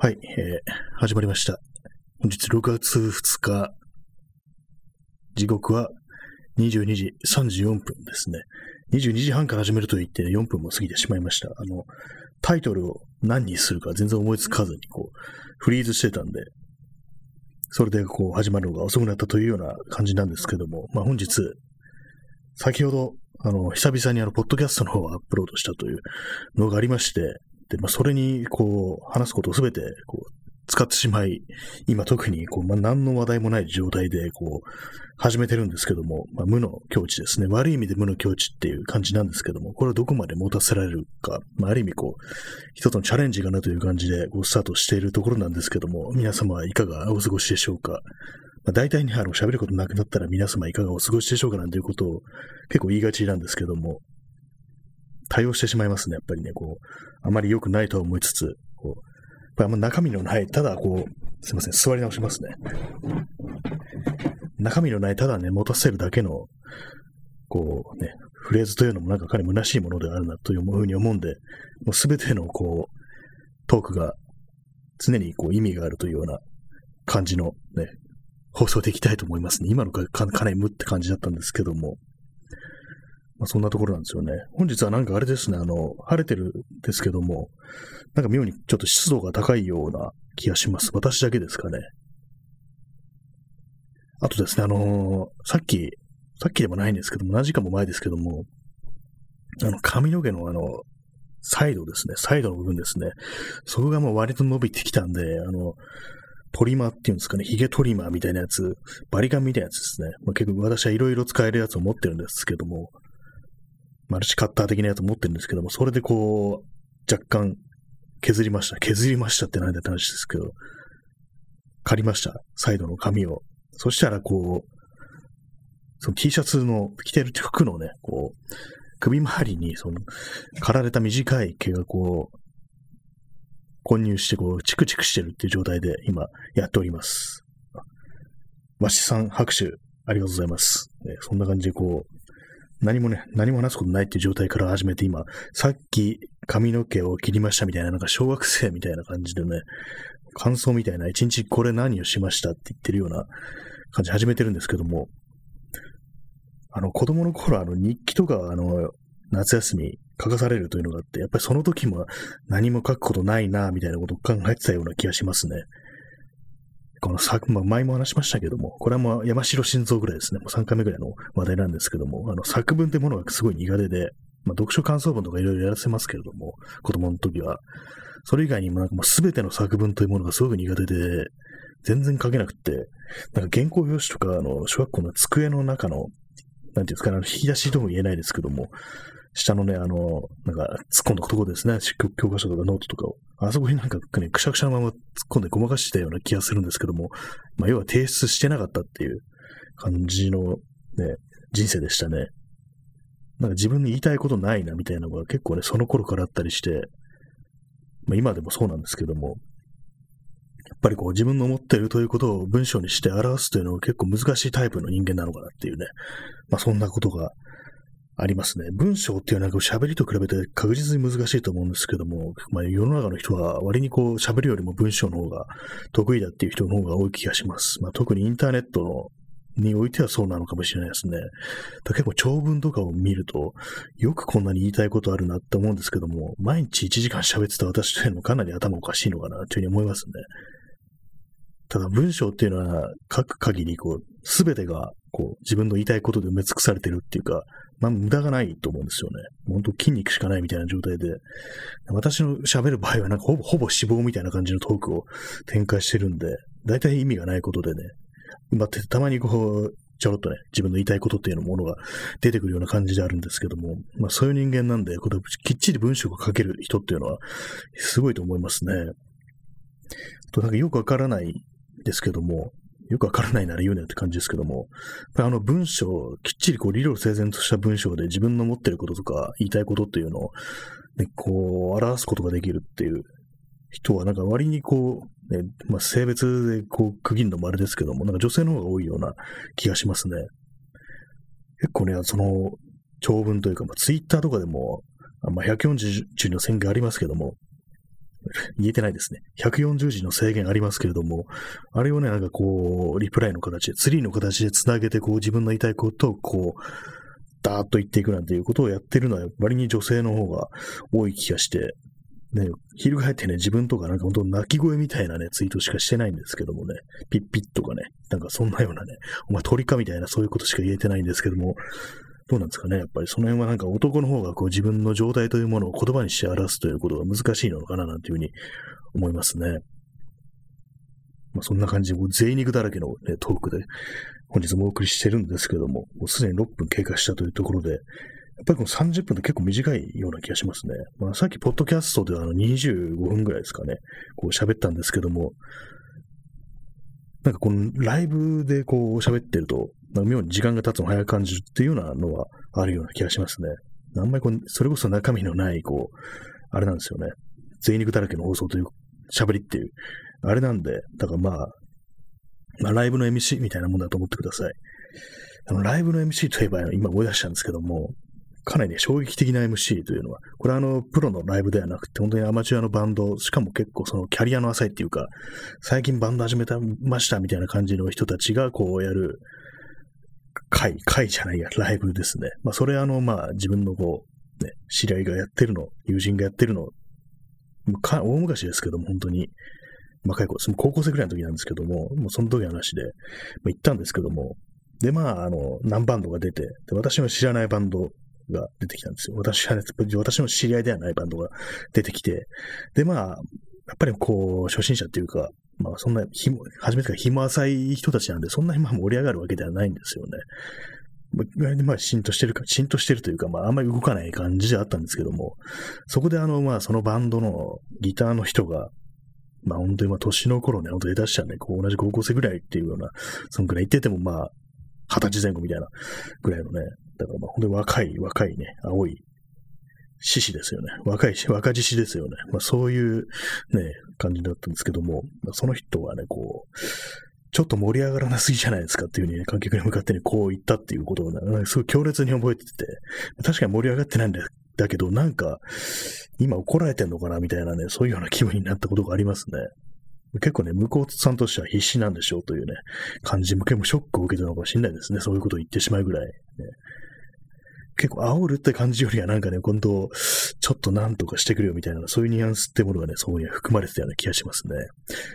はい、えー、始まりました。本日6月2日、時刻は22時34分ですね。22時半から始めると言って4分も過ぎてしまいました。あの、タイトルを何にするか全然思いつかずに、こう、フリーズしてたんで、それでこう始まるのが遅くなったというような感じなんですけども、まあ本日、先ほど、あの、久々にあの、ポッドキャストの方をアップロードしたというのがありまして、まあ、それに、こう、話すことをすべて、こう、使ってしまい、今特に、こう、まあ、何の話題もない状態で、こう、始めてるんですけども、まあ、無の境地ですね。悪い意味で無の境地っていう感じなんですけども、これをどこまで持たせられるか、まあ、ある意味、こう、一つのチャレンジかなという感じで、こう、スタートしているところなんですけども、皆様はいかがお過ごしでしょうか。まあ、大体ね、あの、喋ることなくなったら皆様いかがお過ごしでしょうかなんていうことを結構言いがちなんですけども、対応してしまいますね、やっぱりね、こう、あまり良くないと思いつつ、こう、やっぱりあんま中身のない、ただこう、すいません、座り直しますね。中身のない、ただね、持たせるだけの、こうね、フレーズというのもなんかかなり虚しいものであるなというふうに思うんで、もうすべてのこう、トークが常にこう意味があるというような感じのね、放送でいきたいと思いますね。今のかかかなり無って感じだったんですけども、まあ、そんなところなんですよね。本日はなんかあれですね、あの、晴れてるんですけども、なんか妙にちょっと湿度が高いような気がします。私だけですかね。あとですね、あのーさっき、さっきでもないんですけども、何時間も前ですけども、あの、髪の毛のあの、サイドですね、サイドの部分ですね。そこがもう割と伸びてきたんで、あの、トリマーっていうんですかね、ヒゲトリマーみたいなやつ、バリカンみたいなやつですね。まあ、結構私はいろいろ使えるやつを持ってるんですけども、マルチカッター的なやつ持ってるんですけども、それでこう、若干削りました。削りましたって何だって話ですけど、借りました。サイドの髪を。そしたらこう、その T シャツの着てる服のね、こう、首周りに、その、刈られた短い毛がこう、混入して、こう、チクチクしてるっていう状態で今やっております。わしさん拍手ありがとうございます。ねそんな感じでこう、何もね、何も話すことないっていう状態から始めて今、さっき髪の毛を切りましたみたいな、なんか小学生みたいな感じでね、感想みたいな、一日これ何をしましたって言ってるような感じ始めてるんですけども、あの、子供の頃、あの、日記とか、あの、夏休み書かされるというのがあって、やっぱりその時も何も書くことないな、みたいなことを考えてたような気がしますね。この作、まあ、前も話しましたけども、これはもう山城心臓ぐらいですね。もう3回目ぐらいの話題なんですけども、あの、作文ってものがすごい苦手で、まあ、読書感想文とかいろいろやらせますけれども、子供の時は。それ以外にもなんかもう全ての作文というものがすごく苦手で、全然書けなくって、なんか原稿用紙とか、あの、小学校の机の中の、なんていうんですかね、あの引き出しとも言えないですけども、下のね、あの、なんか、突っ込んだとこですね、教教科書とかノートとかを。あそこになんかね、くしゃくしゃのまま突っ込んでごまかしてたような気がするんですけども、まあ、要は提出してなかったっていう感じのね、人生でしたね。なんか自分に言いたいことないなみたいなのが結構ね、その頃からあったりして、まあ今でもそうなんですけども、やっぱりこう自分の思っているということを文章にして表すというのは結構難しいタイプの人間なのかなっていうね、まあそんなことがありますね。文章っていうのは喋りと比べて確実に難しいと思うんですけども、まあ世の中の人は割にこう喋るよりも文章の方が得意だっていう人の方が多い気がします。まあ特にインターネットにおいてはそうなのかもしれないですね。だ結構長文とかを見ると、よくこんなに言いたいことあるなって思うんですけども、毎日1時間喋ってた私というのもかなり頭おかしいのかなというふうに思いますね。ただ文章っていうのは書く限り、こう、すべてが、こう、自分の言いたいことで埋め尽くされてるっていうか、まあ、無駄がないと思うんですよね。本当筋肉しかないみたいな状態で。私の喋る場合は、なんかほぼ、ほぼ脂肪みたいな感じのトークを展開してるんで、大体意味がないことでね、まってて、たまにこう、ちょろっとね、自分の言いたいことっていうものが出てくるような感じであるんですけども、まあそういう人間なんで、これきっちり文章が書ける人っていうのは、すごいと思いますね。となんかよくわからないですけども、よくわからないなら言うなよって感じですけども、あの文章、きっちりこう理路整然とした文章で自分の持ってることとか言いたいことっていうのを、ね、こう表すことができるっていう人はなんか割にこう、ね、まあ、性別でこう区切るのもあれですけども、なんか女性の方が多いような気がしますね。結構ね、その長文というか、まあ、ツイッターとかでも、まあ、140の宣言ありますけども、言えてないですね。140字の制限ありますけれども、あれをね、なんかこう、リプライの形で、ツリーの形で繋げて、こう、自分の言いたいことを、こう、ダーッと言っていくなんていうことをやってるのは、割に女性の方が多い気がして、ね、翻ってね、自分とかなんか本当泣き声みたいなね、ツイートしかしてないんですけどもね、ピッピッとかね、なんかそんなようなね、お前鳥かみたいなそういうことしか言えてないんですけども、どうなんですかね。やっぱりその辺はなんか男の方がこう自分の状態というものを言葉にして表すということが難しいのかななんていうふうに思いますね。まあそんな感じで、贅肉だらけの、ね、トークで本日もお送りしてるんですけども、もうすでに6分経過したというところで、やっぱりこの30分って結構短いような気がしますね。まあ、さっき、ポッドキャストではあの25分ぐらいですかね、こう喋ったんですけども、なんかこのライブでこう喋ってると、妙に時間が経つの早く感じるっていうようなのはあるような気がしますね。あんまりこう、それこそ中身のない、こう、あれなんですよね。贅肉だらけの放送という喋りっていう、あれなんで、だからまあ、まあ、ライブの MC みたいなもんだと思ってください。あの、ライブの MC といえば、今思い出したんですけども、かなりね、衝撃的な MC というのは、これはあの、プロのライブではなくて、本当にアマチュアのバンド、しかも結構そのキャリアの浅いっていうか、最近バンド始めたましたみたいな感じの人たちがこうやる会、会じゃないや、ライブですね。まあ、それあの、まあ、自分のこう、ね、知り合いがやってるの、友人がやってるの、か大昔ですけども、本当に、若い子、その高校生ぐらいの時なんですけども、もうその時の話で、まあ、行ったんですけども、で、まあ、あの、何バンドが出て、で、私の知らないバンドが出てきたんですよ。私は、ね、私の知り合いではないバンドが出てきて、で、まあ、やっぱりこう、初心者っていうか、まあそんな、ひも、初めてから日も浅い人たちなんで、そんなにまあ盛り上がるわけではないんですよね。まあ、まあ、浸透してるか、浸透してるというか、まあ、あんまり動かない感じであったんですけども、そこであの、まあ、そのバンドのギターの人が、まあ、本当にまあ、年の頃ね、本当に出したね、こう、同じ高校生ぐらいっていうような、そのくらい言ってても、まあ、二十歳前後みたいなぐらいのね、だからまあ、本当に若い、若いね、青い獅子ですよね。若いし、若獅子ですよね。まあそういうね、感じだったんですけども、まあ、その人はね、こう、ちょっと盛り上がらなすぎじゃないですかっていうふうに、ね、観客に向かってね、こう言ったっていうことをね、すごい強烈に覚えてて、確かに盛り上がってないんだだけど、なんか、今怒られてんのかなみたいなね、そういうような気分になったことがありますね。結構ね、向こうさんとしては必死なんでしょうというね、感じ、向けもショックを受けたのかもしれないですね。そういうことを言ってしまうぐらい、ね。結構煽るって感じよりはなんかね、今度、ちょっとなんとかしてくれよみたいな、そういうニュアンスってものがね、そこには含まれてたような気がしますね。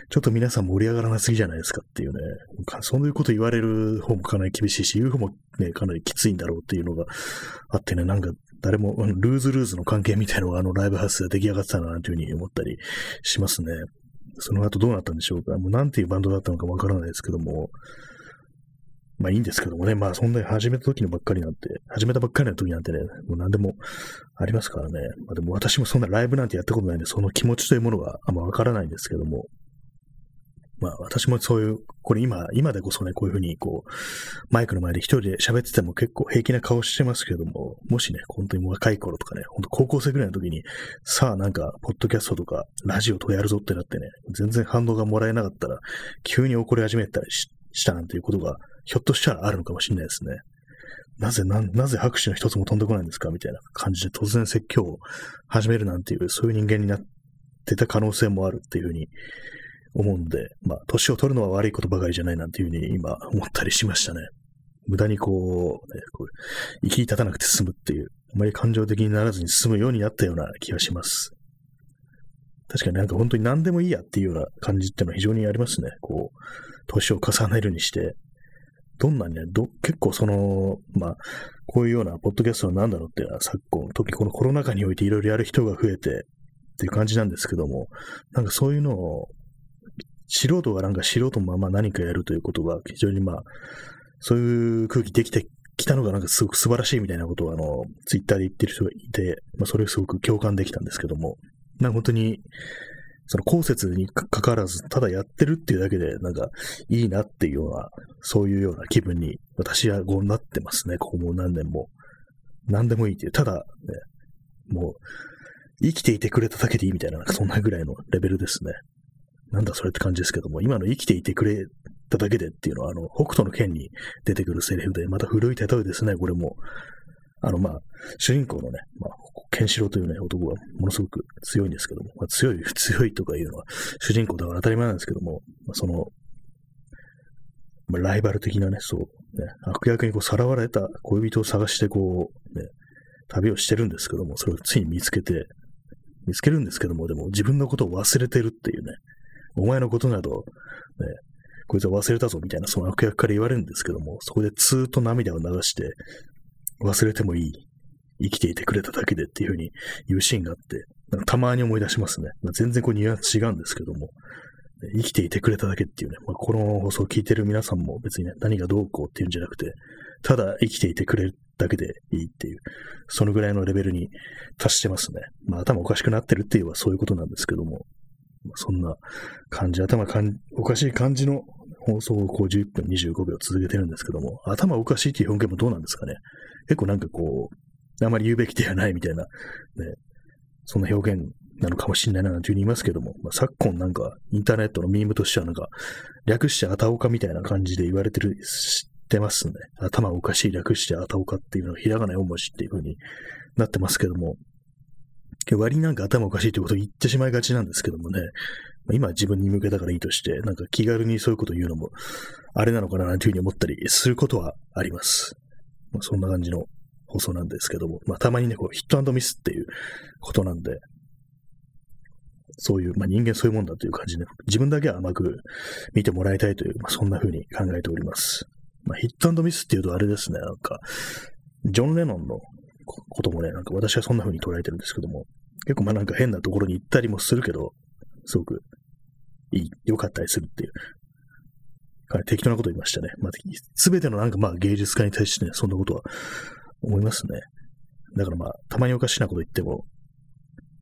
ちょっと皆さん盛り上がらなすぎじゃないですかっていうね、そういうこと言われる方もかなり厳しいし、言う方もね、かなりきついんだろうっていうのがあってね、なんか誰も、ルーズルーズの関係みたいなのがあのライブハウスで出来上がってたな、というふうに思ったりしますね。その後どうなったんでしょうか。もうなんていうバンドだったのかわからないですけども、まあいいんですけどもね、まあそんなに始めた時のばっかりなんて、始めたばっかりの時なんてね、もう何でもありますからね。まあでも私もそんなライブなんてやったことないんで、その気持ちというものがあんまわからないんですけども、まあ私もそういう、これ今、今でこそね、こういうふうにこう、マイクの前で一人で喋ってても結構平気な顔してますけども、もしね、本当に若い頃とかね、本当高校生ぐらいの時に、さあなんか、ポッドキャストとか、ラジオとかやるぞってなってね、全然反応がもらえなかったら、急に怒り始めたりしたなんていうことが、ひょっとしたらあるのかもしれないですね。なぜ、な、なぜ拍手の一つも飛んでこないんですかみたいな感じで突然説教を始めるなんていう、そういう人間になってた可能性もあるっていうふうに思うんで、まあ、年を取るのは悪いことばかりじゃないなんていうふうに今思ったりしましたね。無駄にこう、ね、こう生き立たなくて済むっていう、あまり感情的にならずに済むようになったような気がします。確かになんか本当に何でもいいやっていうような感じっていうのは非常にありますね。こう、年を重ねるにして、どんなにね、結構その、まあ、こういうようなポッドキャストは何だろうっていうのは昨今、特にこのコロナ禍においていろいろやる人が増えてっていう感じなんですけども、なんかそういうのを、素人がなんか素人のまま何かやるということが非常にまあ、そういう空気できてきたのがなんかすごく素晴らしいみたいなことをあの、ツイッターで言ってる人がいて、まあそれをすごく共感できたんですけども、なんか本当に、その後説にかかわらず、ただやってるっていうだけで、なんか、いいなっていうような、そういうような気分に、私はこうなってますね、ここも何年も。何でもいいっていう。ただ、ね、もう、生きていてくれただけでいいみたいな、なんかそんなぐらいのレベルですね。なんだそれって感じですけども、今の生きていてくれただけでっていうのは、あの、北斗の剣に出てくるセリフで、また古い例えですね、これも。あの、まあ、主人公のね、まあ、ケンシロウというね、男はものすごく強いんですけども、まあ、強い、強いとかいうのは主人公だから当たり前なんですけども、まあ、その、まあ、ライバル的なね、そう、ね、悪役にこうさらわれた恋人を探してこう、ね、旅をしてるんですけども、それをついに見つけて、見つけるんですけども、でも自分のことを忘れてるっていうね、お前のことなど、ね、こいつは忘れたぞみたいな、その悪役から言われるんですけども、そこでずーっと涙を流して、忘れてもいい。生きていてくれただけでっていうふうに言うシーンがあって、たまに思い出しますね。まあ、全然こうニュアンス違うんですけども、生きていてくれただけっていうね、まあ、この放送を聞いてる皆さんも別にね、何がどうこうっていうんじゃなくて、ただ生きていてくれるだけでいいっていう、そのぐらいのレベルに達してますね。まあ頭おかしくなってるっていうのはそういうことなんですけども、まあ、そんな感じ、頭かんおかしい感じの放送をこう11分25秒続けてるんですけども、頭おかしいっていう表現もどうなんですかね。結構なんかこう、あまり言うべきではないみたいな、ね、そんな表現なのかもしれないななんていうふうに言いますけども、まあ、昨今なんかインターネットのミームとしてはなんか、略してあたおかみたいな感じで言われてる、知ってますね。頭おかしい略してあたおかっていうのをひらがな4文字っていうふうになってますけども、割になんか頭おかしいということを言ってしまいがちなんですけどもね、今自分に向けたからいいとして、なんか気軽にそういうことを言うのも、あれなのかななんていうふうに思ったりすることはあります。まあ、そんな感じの放送なんですけども、まあ、たまにね、こう、ヒットミスっていうことなんで、そういう、まあ、人間そういうもんだという感じで、自分だけは甘く見てもらいたいという、まあ、そんな風に考えております。まあ、ヒットミスっていうとあれですね、なんか、ジョン・レノンのこともね、なんか私はそんな風に捉えてるんですけども、結構まあなんか変なところに行ったりもするけど、すごく、良かったりするっていう、はい、適当なこと言いましたね。まあ、すべてのなんかまあ芸術家に対してね、そんなことは思いますね。だからまあ、たまにおかしなこと言っても、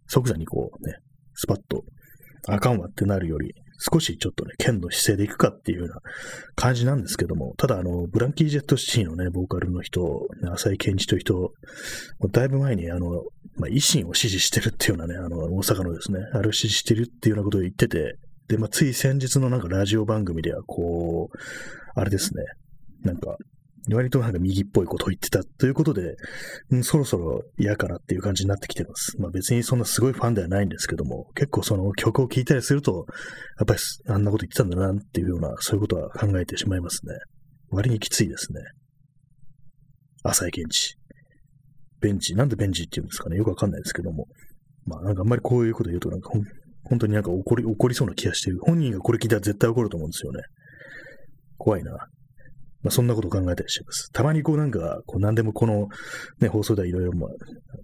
即座にこうね、スパッと、あかんわってなるより、少しちょっとね、剣の姿勢でいくかっていうような感じなんですけども、ただあの、ブランキー・ジェット・シティのね、ボーカルの人、浅井健一という人、だいぶ前にあの、まあ、維新を支持してるっていうようなね、あの、大阪のですね、あれを支持してるっていうようなことを言ってて、で、まあ、つい先日のなんかラジオ番組では、こう、あれですね、なんか、割となんか右っぽいことを言ってたということで、うん、そろそろ嫌かなっていう感じになってきてます。まあ別にそんなすごいファンではないんですけども、結構その曲を聴いたりすると、やっぱりあんなこと言ってたんだなっていうような、そういうことは考えてしまいますね。割にきついですね。浅井健治。ベンチ。なんでベンチって言うんですかねよくわかんないですけども。まあなんかあんまりこういうこと言うとなんか本当になんか怒り、怒りそうな気がしてる。本人がこれ聞いたら絶対怒ると思うんですよね。怖いな。まあ、そんなことを考えたりします。たまにこうなんか、こう何でもこの、ね、放送ではいろいろ、まあ、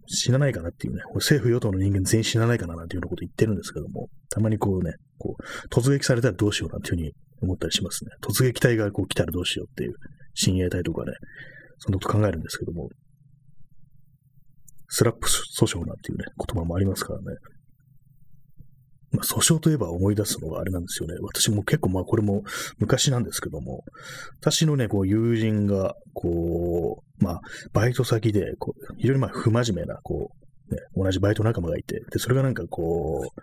死なないかなっていうね、政府与党の人間全員死なないかななんていうようなこと言ってるんですけども、たまにこうね、こう、突撃されたらどうしようなんていうふうに思ったりしますね。突撃隊がこう来たらどうしようっていう、親衛隊とかね、そんなこと考えるんですけども、スラップ訴訟なんていうね、言葉もありますからね。まあ、訴訟といえば思い出すのがあれなんですよね。私も結構、まあこれも昔なんですけども、私のね、こう友人が、こう、まあ、バイト先で、こう、非常にまあ不真面目な、こう、ね、同じバイト仲間がいて、で、それがなんかこう、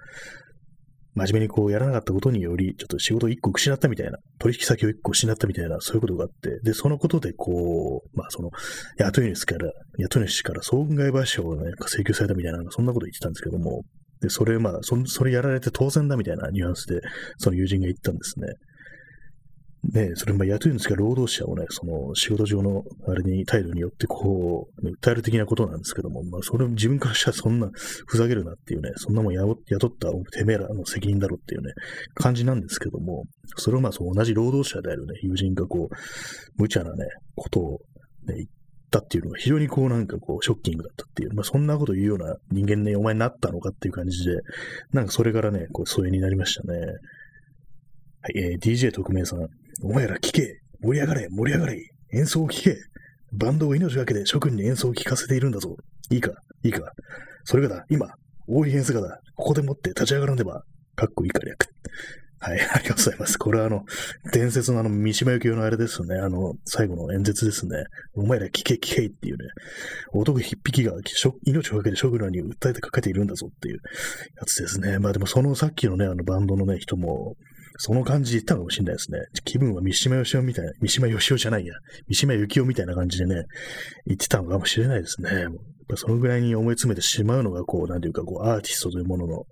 真面目にこうやらなかったことにより、ちょっと仕事を一個失ったみたいな、取引先を一個失ったみたいな、そういうことがあって、で、そのことでこう、まあその、雇い主から、雇い主から損害賠償をね、請求されたみたいな、そんなこと言ってたんですけども、で、それ、まあそ、それやられて当然だみたいなニュアンスで、その友人が言ったんですね。ね、それ、まあ、雇い主が労働者をね、その仕事上のあれに態度によってこう、ね、訴える的なことなんですけども、まあ、それ自分からしたらそんなふざけるなっていうね、そんなもん雇ったてめえらの責任だろっていうね、感じなんですけども、それをまあ、その同じ労働者であるね、友人がこう、無茶なね、ことを、ね、言ったっていうのが非常にこうなんかこうショッキングだったっていう、まあそんなこと言うような人間ね、お前になったのかっていう感じで、なんかそれからね、こう疎遠になりましたね。はい、えー、DJ 特命さん、お前ら聞け盛り上がれ盛り上がれ演奏を聴けバンドを命がけで諸君に演奏を聴かせているんだぞ。いいかいいかそれがだ、今、オーディエンスがだ、ここでもって立ち上がらんでば、かっこいいか略。はい、ありがとうございます。これはあの、伝説のあの、三島由紀夫のあれですね。あの、最後の演説ですね。お前ら聞け聞けっていうね、男一匹が命をかけて職人に訴えてかけているんだぞっていうやつですね。まあでもそのさっきのね、あのバンドのね、人も、その感じで言ったかもしれないですね。気分は三島由紀夫みたいな、三島由紀夫じゃないや、三島由紀夫みたいな感じでね、言ってたのかもしれないですね。そのぐらいに思い詰めてしまうのが、こう、なんていうか、こう、アーティストというものの、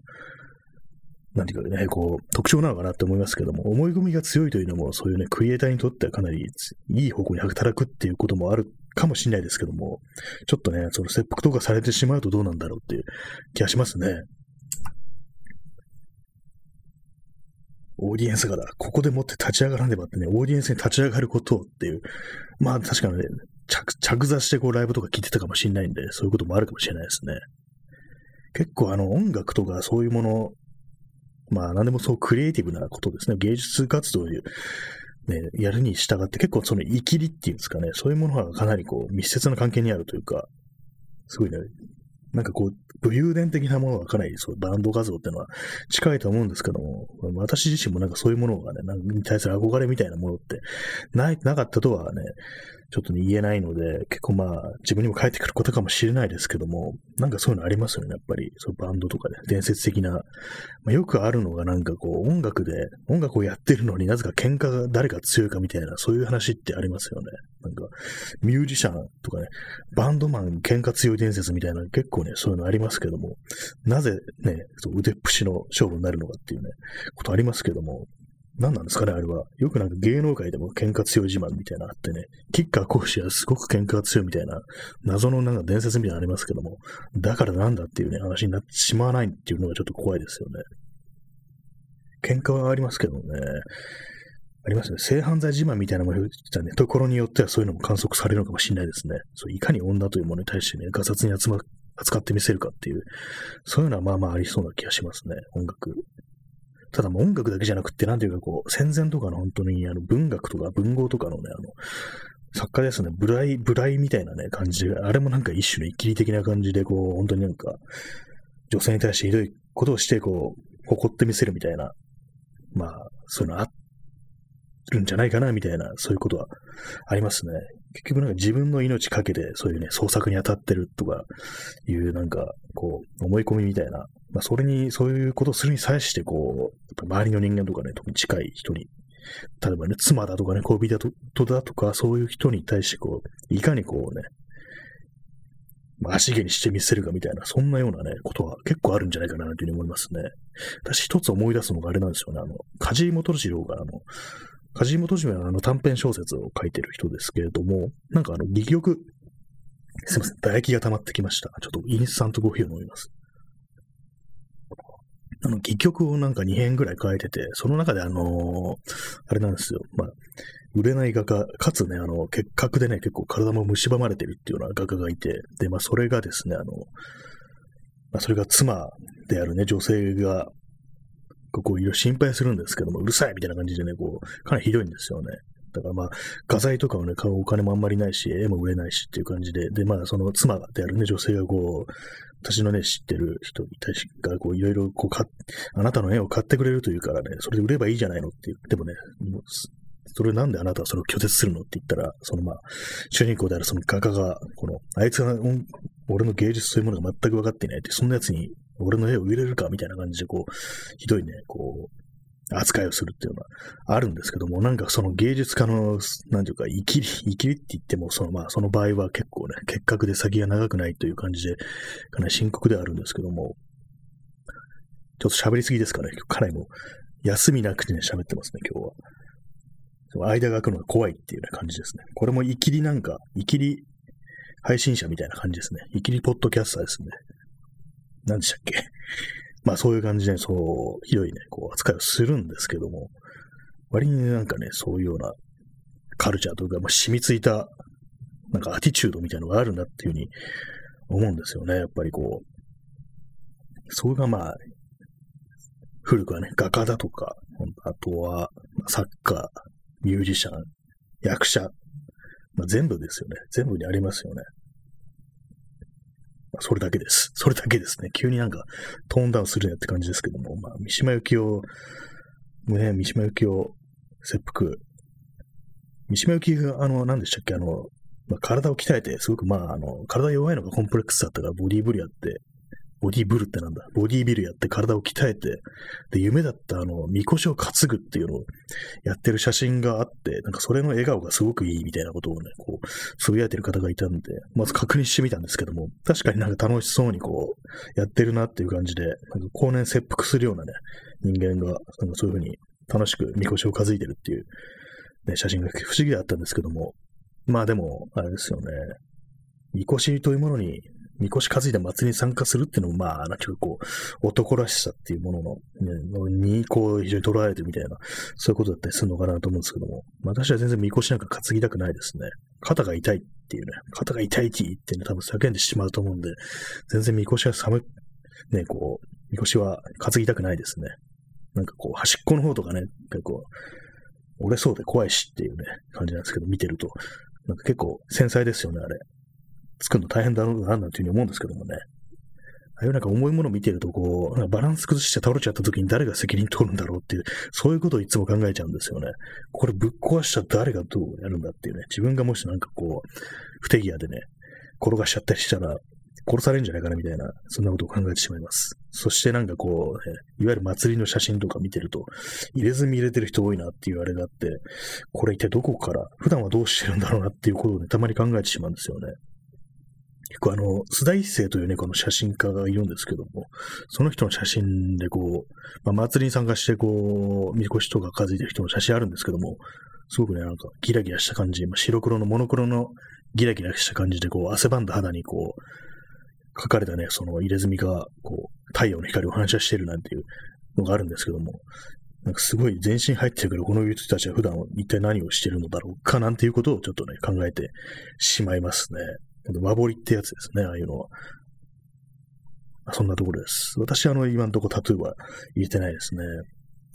なんていうかね、こう、特徴なのかなって思いますけども、思い込みが強いというのも、そういうね、クリエイターにとってはかなりいい方向に働くっていうこともあるかもしれないですけども、ちょっとね、その切腹とかされてしまうとどうなんだろうっていう気がしますね。オーディエンスがだ。ここでもって立ち上がらねばってね、オーディエンスに立ち上がることっていう。まあ確かにね、着着座してこうライブとか聞いてたかもしれないんで、そういうこともあるかもしれないですね。結構あの音楽とかそういうもの、まあ何でもそうクリエイティブなことですね。芸術活動をね、やるに従って結構その生きりっていうんですかね、そういうものがかなりこう密接な関係にあるというか、すごいね、なんかこう、武勇伝的なものがかなりそうバンド画像っていうのは近いと思うんですけども、私自身もなんかそういうものがね、なんかに対する憧れみたいなものってない、なかったとはね、ちょっとね、言えないので、結構まあ、自分にも返ってくることかもしれないですけども、なんかそういうのありますよね、やっぱり。そうバンドとかで、伝説的な。まあ、よくあるのがなんかこう、音楽で、音楽をやってるのになぜか喧嘩が誰が強いかみたいな、そういう話ってありますよね。なんか、ミュージシャンとかね、バンドマン喧嘩強い伝説みたいな、結構ね、そういうのありますけども、なぜね、腕っぷしの勝負になるのかっていうね、ことありますけども、何なんですかね、あれは。よくなんか芸能界でも喧嘩強い自慢みたいなのあってね、キッカー講師はすごく喧嘩強いみたいな、謎のなんか伝説みたいなのありますけども、だからなんだっていうね、話になってしまわないっていうのがちょっと怖いですよね。喧嘩はありますけどね、ありますね。性犯罪自慢みたいなものがね、ところによってはそういうのも観測されるのかもしれないですね。そういかに女というものに対してね、ガサツに集ま、扱ってみせるかっていう、そういうのはまあまあありそうな気がしますね、音楽。ただもう音楽だけじゃなくって、なんていうかこう、戦前とかの本当にあの文学とか文豪とかのね、あの、作家ですね、ブライ、ブライみたいなね、感じで、あれもなんか一種の一気り的な感じで、こう、本当になんか、女性に対してひどいことをして、こう、誇ってみせるみたいな、まあ、そういうのあっるんじゃないかな、みたいな、そういうことはありますね。結局なんか自分の命かけて、そういうね、創作に当たってるとか、いうなんか、こう、思い込みみたいなまあ、それに、そういうことをするに際して、こう、周りの人間とかね、特に近い人に、例えばね、妻だとかね、恋人だとか、そういう人に対して、こう、いかにこうね、まあ、足毛にしてみせるかみたいな、そんなようなね、ことは結構あるんじゃないかな、というふうに思いますね。私一つ思い出すのがあれなんですよね、あの、梶井元次郎が、あの、梶井元次郎はあの短編小説を書いてる人ですけれども、なんかあの、戯曲、すいません、唾液が溜まってきました。ちょっとインスタントコーヒーを飲みます。あの、戯曲をなんか2編ぐらい書いてて、その中であのー、あれなんですよ。まあ、売れない画家、かつね、あの、結核でね、結構体も蝕まれてるっていうような画家がいて、で、まあ、それがですね、あの、まあ、それが妻であるね、女性が、こう、心配するんですけども、うるさいみたいな感じでね、こう、かなりひどいんですよね。だからまあ、画材とかをね、買うお金もあんまりないし、絵も売れないしっていう感じで、で、まあ、その妻であるね、女性がこう、私のね、知ってる人に対して、こう、いろいろ、こう、あなたの絵を買ってくれるというからね、それで売ればいいじゃないのって言ってもね、それなんであなたはそれを拒絶するのって言ったら、そのまあ、主人公であるその画家が、この、あいつが、俺の芸術というものが全く分かっていないって、そんな奴に俺の絵を売れるかみたいな感じで、こう、ひどいね、こう、扱いをするっていうのはあるんですけども、なんかその芸術家の、なんていうか、生きり、生きりって言っても、そのまあ、その場合は結構ね、結核で先が長くないという感じで、かなり深刻ではあるんですけども、ちょっと喋りすぎですかね。かなりもう、休みなくてね、喋ってますね、今日は。間が空くのが怖いっていうね、感じですね。これも生きりなんか、生きり配信者みたいな感じですね。生きりポッドキャスターですね。何でしたっけ？まあそういう感じで、そう、ひどいね、こう、扱いをするんですけども、割になんかね、そういうようなカルチャーというか、まあ、染みついた、なんかアティチュードみたいなのがあるんだっていうふうに思うんですよね、やっぱりこう。それがまあ、古くはね、画家だとか、あとは、サッカー、ミュージシャン、役者、まあ、全部ですよね。全部にありますよね。それだけです。それだけですね。急になんかトーンダウンするねって感じですけども、まあ、三島由紀夫、ね、三島由紀夫、切腹。三島由紀夫が、あの、何でしたっけ、あの、まあ、体を鍛えて、すごく、まあ、あの、体弱いのがコンプレックスだったから、ボディーブリアって、ボディブルってなんだ。ボディビルやって体を鍛えて、で、夢だったあの、みこしを担ぐっていうのをやってる写真があって、なんかそれの笑顔がすごくいいみたいなことをね、こう、つぶやいてる方がいたんで、まず確認してみたんですけども、確かになんか楽しそうにこう、やってるなっていう感じで、なんか後年切腹するようなね、人間が、なんかそういうふうに楽しくみこしを担いでるっていう、ね、写真が不思議だったんですけども、まあでも、あれですよね、みこしというものにみこし担いで祭りに参加するっていうのも、まあ、なんかこう、男らしさっていうものの、ね、に、こう、非常に捉えてるみたいな、そういうことだったりするのかなと思うんですけども、私は全然みこしなんか担ぎたくないですね。肩が痛いっていうね、肩が痛いって言ってね、多分叫んでしまうと思うんで、全然みこしは寒い、ね、こう、みこしは担ぎたくないですね。なんかこう、端っこの方とかね、結構、折れそうで怖いしっていうね、感じなんですけど、見てると。なんか結構繊細ですよね、あれ。作るの大変だろうな、なんていうふうに思うんですけどもね。ああいうなんか重いものを見てると、こう、バランス崩して倒れちゃった時に誰が責任取るんだろうっていう、そういうことをいつも考えちゃうんですよね。これぶっ壊したら誰がどうやるんだっていうね。自分がもしなんかこう、不手際でね、転がしちゃったりしたら、殺されるんじゃないかなみたいな、そんなことを考えてしまいます。そしてなんかこう、ね、いわゆる祭りの写真とか見てると、入れ墨入れてる人多いなっていうあれがあって、これ一体どこから、普段はどうしてるんだろうなっていうことをね、たまに考えてしまうんですよね。結構あの、須田一世というね、この写真家がいるんですけども、その人の写真でこう、まあ、祭りに参加してこう、みこしとか担いでる人の写真あるんですけども、すごくね、なんかギラギラした感じ、まあ、白黒のモノクロのギラギラした感じで、こう、汗ばんだ肌にこう、描かれたね、その入れ墨が、こう、太陽の光を反射してるなんていうのがあるんですけども、なんかすごい全身入ってるけど、この人たちは普段一体何をしてるのだろうかなんていうことをちょっとね、考えてしまいますね。和彫りってやつですね、ああいうのは。そんなところです。私、あの、今のところタトゥーは入れてないですね。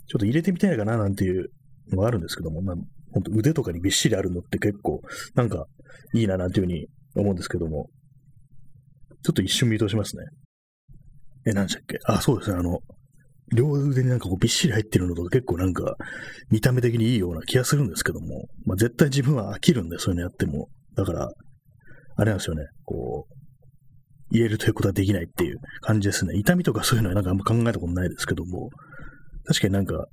ちょっと入れてみたいかななんていうのがあるんですけども、まあ、ほんと腕とかにびっしりあるのって結構、なんか、いいななんていうふうに思うんですけども、ちょっと一瞬見通しますね。え、何でしたっけ？あ、そうですね、あの、両腕になんかこうびっしり入ってるのとか結構なんか見た目的にいいような気がするんですけども、まあ絶対自分は飽きるんで、そういうのやっても。だから、あれなんですよね、こう、入れるということはできないっていう感じですね。痛みとかそういうのはなんかあんま考えたことないですけども、確かになんか、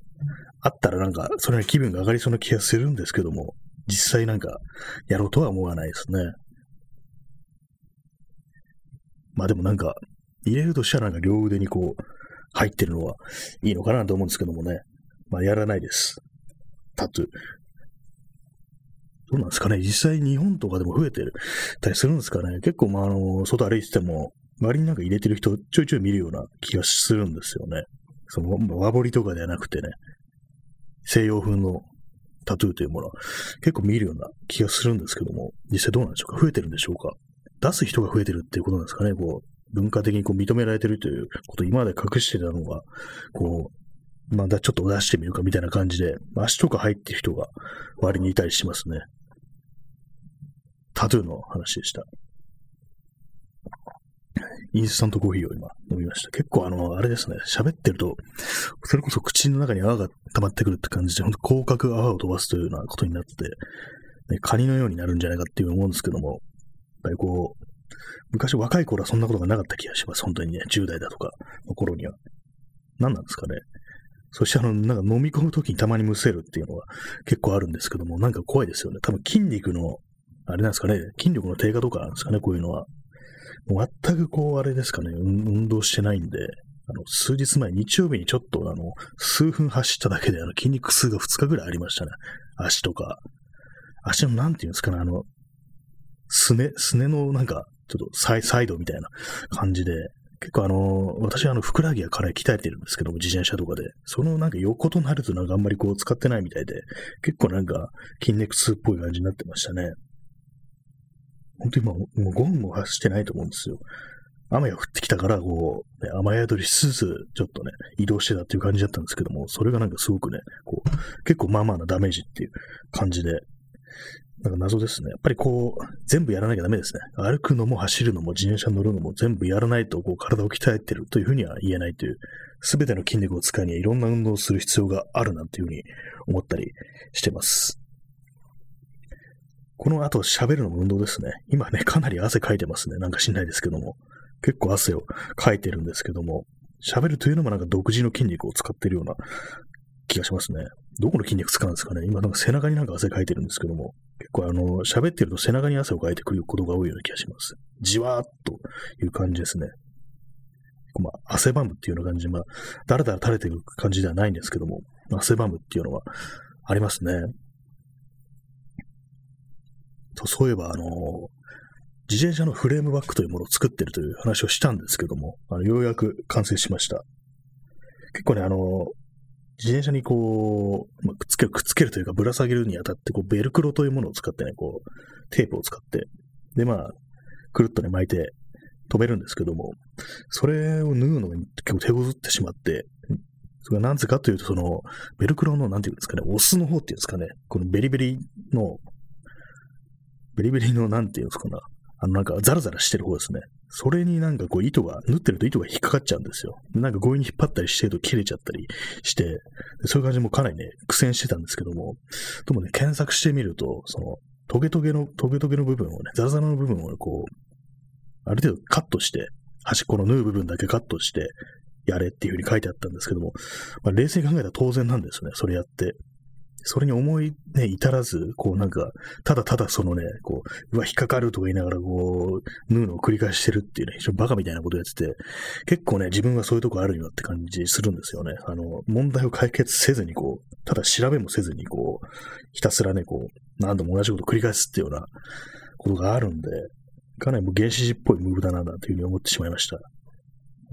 あったらなんか、それに気分が上がりそうな気がするんですけども、実際なんか、やろうとは思わないですね。まあでもなんか、入れるとしたらなんか両腕にこう、入ってるのはいいのかなと思うんですけどもね。まあやらないです。タトゥー。どうなんですかね。実際日本とかでも増えてるたりするんですかね。結構、まあ、あの、外歩いてても、周りになんか入れてる人ちょいちょい見るような気がするんですよね。その、和彫りとかではなくてね、西洋風のタトゥーというものは。結構見るような気がするんですけども、実際どうなんでしょうか。増えてるんでしょうか。出す人が増えてるっていうことなんですかね。こう、文化的にこう認められてるということ今まで隠してたのが、こう、まだちょっと出してみるかみたいな感じで、足とか入ってる人が割にいたりしますね。タトゥーの話でした。インスタントコーヒーを今飲みました。結構あの、あれですね、喋ってると、それこそ口の中に泡が溜まってくるって感じで、ほんと広角泡を飛ばすというようなことになって、ね、カニのようになるんじゃないかっていう思うんですけども、やっぱりこう、昔若い頃はそんなことがなかった気がします。本当にね、10代だとかの頃には。何なんですかね。そしてあの、なんか飲み込むときにたまにむせるっていうのが結構あるんですけども、なんか怖いですよね。多分筋肉の、あれなんですかね、筋力の低下とかなんですかね、こういうのは。全くこう、あれですかね、運動してないんで、あの、数日前、日曜日にちょっとあの、数分走っただけであの、筋肉痛が2日ぐらいありましたね。足とか。足の、なんていうんですかね、あの、すね、すねのなんか、ちょっとサイサイドみたいな感じで、結構あの、私はあの、ふくらはぎやから鍛えてるんですけども、自転車とかで。そのなんか横となるとなんかあんまりこう使ってないみたいで、結構なんか筋肉痛っぽい感じになってましたね。本当に今、もう5分も走ってないと思うんですよ。雨が降ってきたから、こう、ね、雨宿りしつつ、ちょっとね、移動してたっていう感じだったんですけども、それがなんかすごくね、こう、結構まあまあなダメージっていう感じで、なんか謎ですね。やっぱりこう、全部やらなきゃダメですね。歩くのも走るのも自転車乗るのも全部やらないと、こう、体を鍛えてるというふうには言えないという、すべての筋肉を使いにはいろんな運動をする必要があるなんていうふうに思ったりしてます。この後喋るのも運動ですね。今ね、かなり汗かいてますね。なんかしんないですけども。結構汗をかいてるんですけども、喋るというのもなんか独自の筋肉を使ってるような気がしますね。どこの筋肉使うんですかね今なんか背中になんか汗かいてるんですけども、結構あの、喋ってると背中に汗をかいてくることが多いような気がします。じわーっという感じですね。まあ、汗ばむっていうような感じ、まあ、だらだら垂れてる感じではないんですけども、汗ばむっていうのはありますね。そういえば、あの、自転車のフレームバックというものを作ってるという話をしたんですけども、あのようやく完成しました。結構ね、あの、自転車にこう、まあ、くっつける、くっつけるというか、ぶら下げるにあたって、こう、ベルクロというものを使ってね、こう、テープを使って、で、まあ、くるっとね、巻いて止めるんですけども、それを縫うのに結構手こずってしまって、それがなぜかというと、その、ベルクロの、なんていうんですかね、オスの方っていうんですかね、このベリベリの、ベリベリの、なんていうんですかな、あの、なんか、ザラザラしてる方ですね。それになんかこう、糸が、縫ってると糸が引っかかっちゃうんですよ。なんか強引に引っ張ったりしてると切れちゃったりして、そういう感じもかなりね、苦戦してたんですけども、でもね、検索してみると、その、トゲトゲの、トゲトゲの部分をね、ザラザラの部分を、こう、ある程度カットして、端っこの縫う部分だけカットして、やれっていうふうに書いてあったんですけども、まあ、冷静に考えたら当然なんですよね、それやって。それに思いね、至らず、こうなんか、ただただそのね、こう、うわ、引っかかるとか言いながら、こう、縫うのを繰り返してるっていうね、非常にバカみたいなことやってて、結構ね、自分はそういうとこあるよって感じするんですよね。あの、問題を解決せずに、こう、ただ調べもせずに、こう、ひたすらね、こう、何度も同じこと繰り返すっていうようなことがあるんで、かなりもう原始人っぽいムーブだな、というふうに思ってしまいました。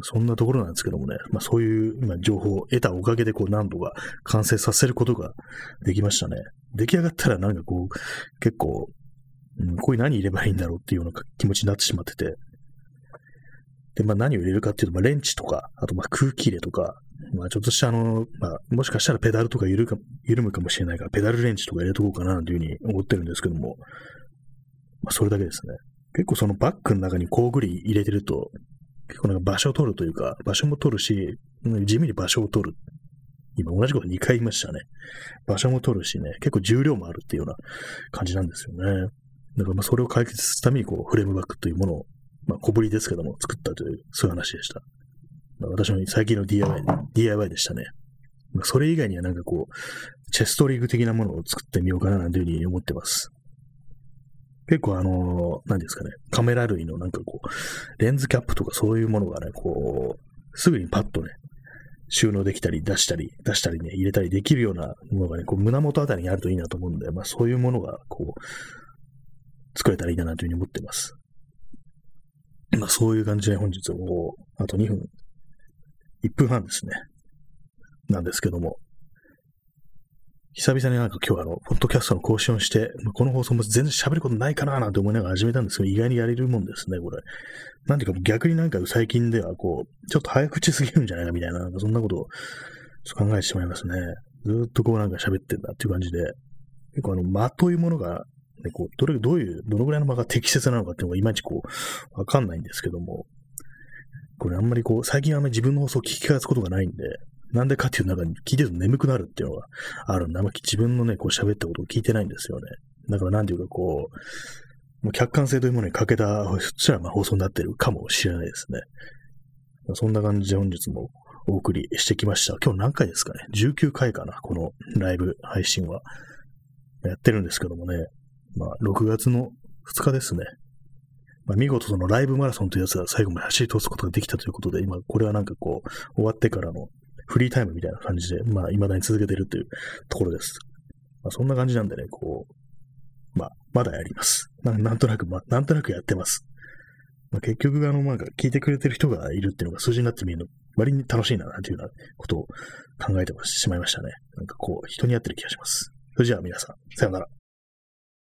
そんなところなんですけどもね、まあそういう今情報を得たおかげでこう何度か完成させることができましたね。出来上がったらなんかこう、結構、うん、こういう何入ればいいんだろうっていうような気持ちになってしまってて。で、まあ何を入れるかっていうと、まあレンチとか、あとまあ空気入れとか、まあちょっとしたあの、まあもしかしたらペダルとか緩か緩むかもしれないから、ペダルレンチとか入れとこうかなというふうに思ってるんですけども、まあそれだけですね。結構そのバッグの中に工具類入れてると、結構なんか場所を取るというか、場所も取るし、地味に場所を取る。今同じこと2回言いましたね。場所も取るしね、結構重量もあるっていうような感じなんですよね。だからまあそれを解決するためにこうフレームバッグというものを、まあ小ぶりですけども作ったという、そういう話でした。まあ、私の最近の DIY、DIY でしたね。まあ、それ以外にはなんかこう、チェストリーグ的なものを作ってみようかななんていうふうに思ってます。結構あの、何ですかね、カメラ類のなんかこう、レンズキャップとかそういうものがね、こう、すぐにパッとね、収納できたり出したり、出したりね、入れたりできるようなものがね、こう胸元あたりにあるといいなと思うんで、まあそういうものがこう、作れたらいいなというふうに思ってます。まあそういう感じで本日もう、あと2分、1分半ですね。なんですけども、久々になんか今日あの、ポッドキャストの更新をして、この放送も全然喋ることないかななんて思いながら始めたんですけど、意外にやれるもんですね、これ。なんていうか逆になんか最近ではこう、ちょっと早口すぎるんじゃないかみたいな、なんかそんなことを考えてしまいますね。ずっとこうなんか喋ってんだっていう感じで、結構あの、間というものが、ね、こう、どれ、どういう、どのぐらいの間が適切なのかっていうのがいまいちこう、わかんないんですけども、これあんまりこう、最近はあんまり自分の放送を聞き返すことがないんで、なんでかっていう中に聞いてると眠くなるっていうのがあるんで、あんま自分のね、こう喋ったことを聞いてないんですよね。だからなんていうかこう、もう客観性というものに欠けた、そしたらまあ放送になってるかもしれないですね。そんな感じで本日もお送りしてきました。今日何回ですかね ?19 回かな？このライブ配信は。やってるんですけどもね。まあ、6月の2日ですね。まあ、見事そのライブマラソンというやつが最後まで走り通すことができたということで、今これはなんかこう、終わってからのフリータイムみたいな感じで、まあ、未だに続けてるというところです。まあ、そんな感じなんでね、こう、まあ、まだやります。なんとなく、まあ、なんとなくやってます。まあ、結局、あの、なんか、聞いてくれてる人がいるっていうのが数字になってみるの、割に楽しいな、なんていうようなことを考えてしまいましたね。なんかこう、人にやってる気がします。それじゃあ皆さん、さようなら。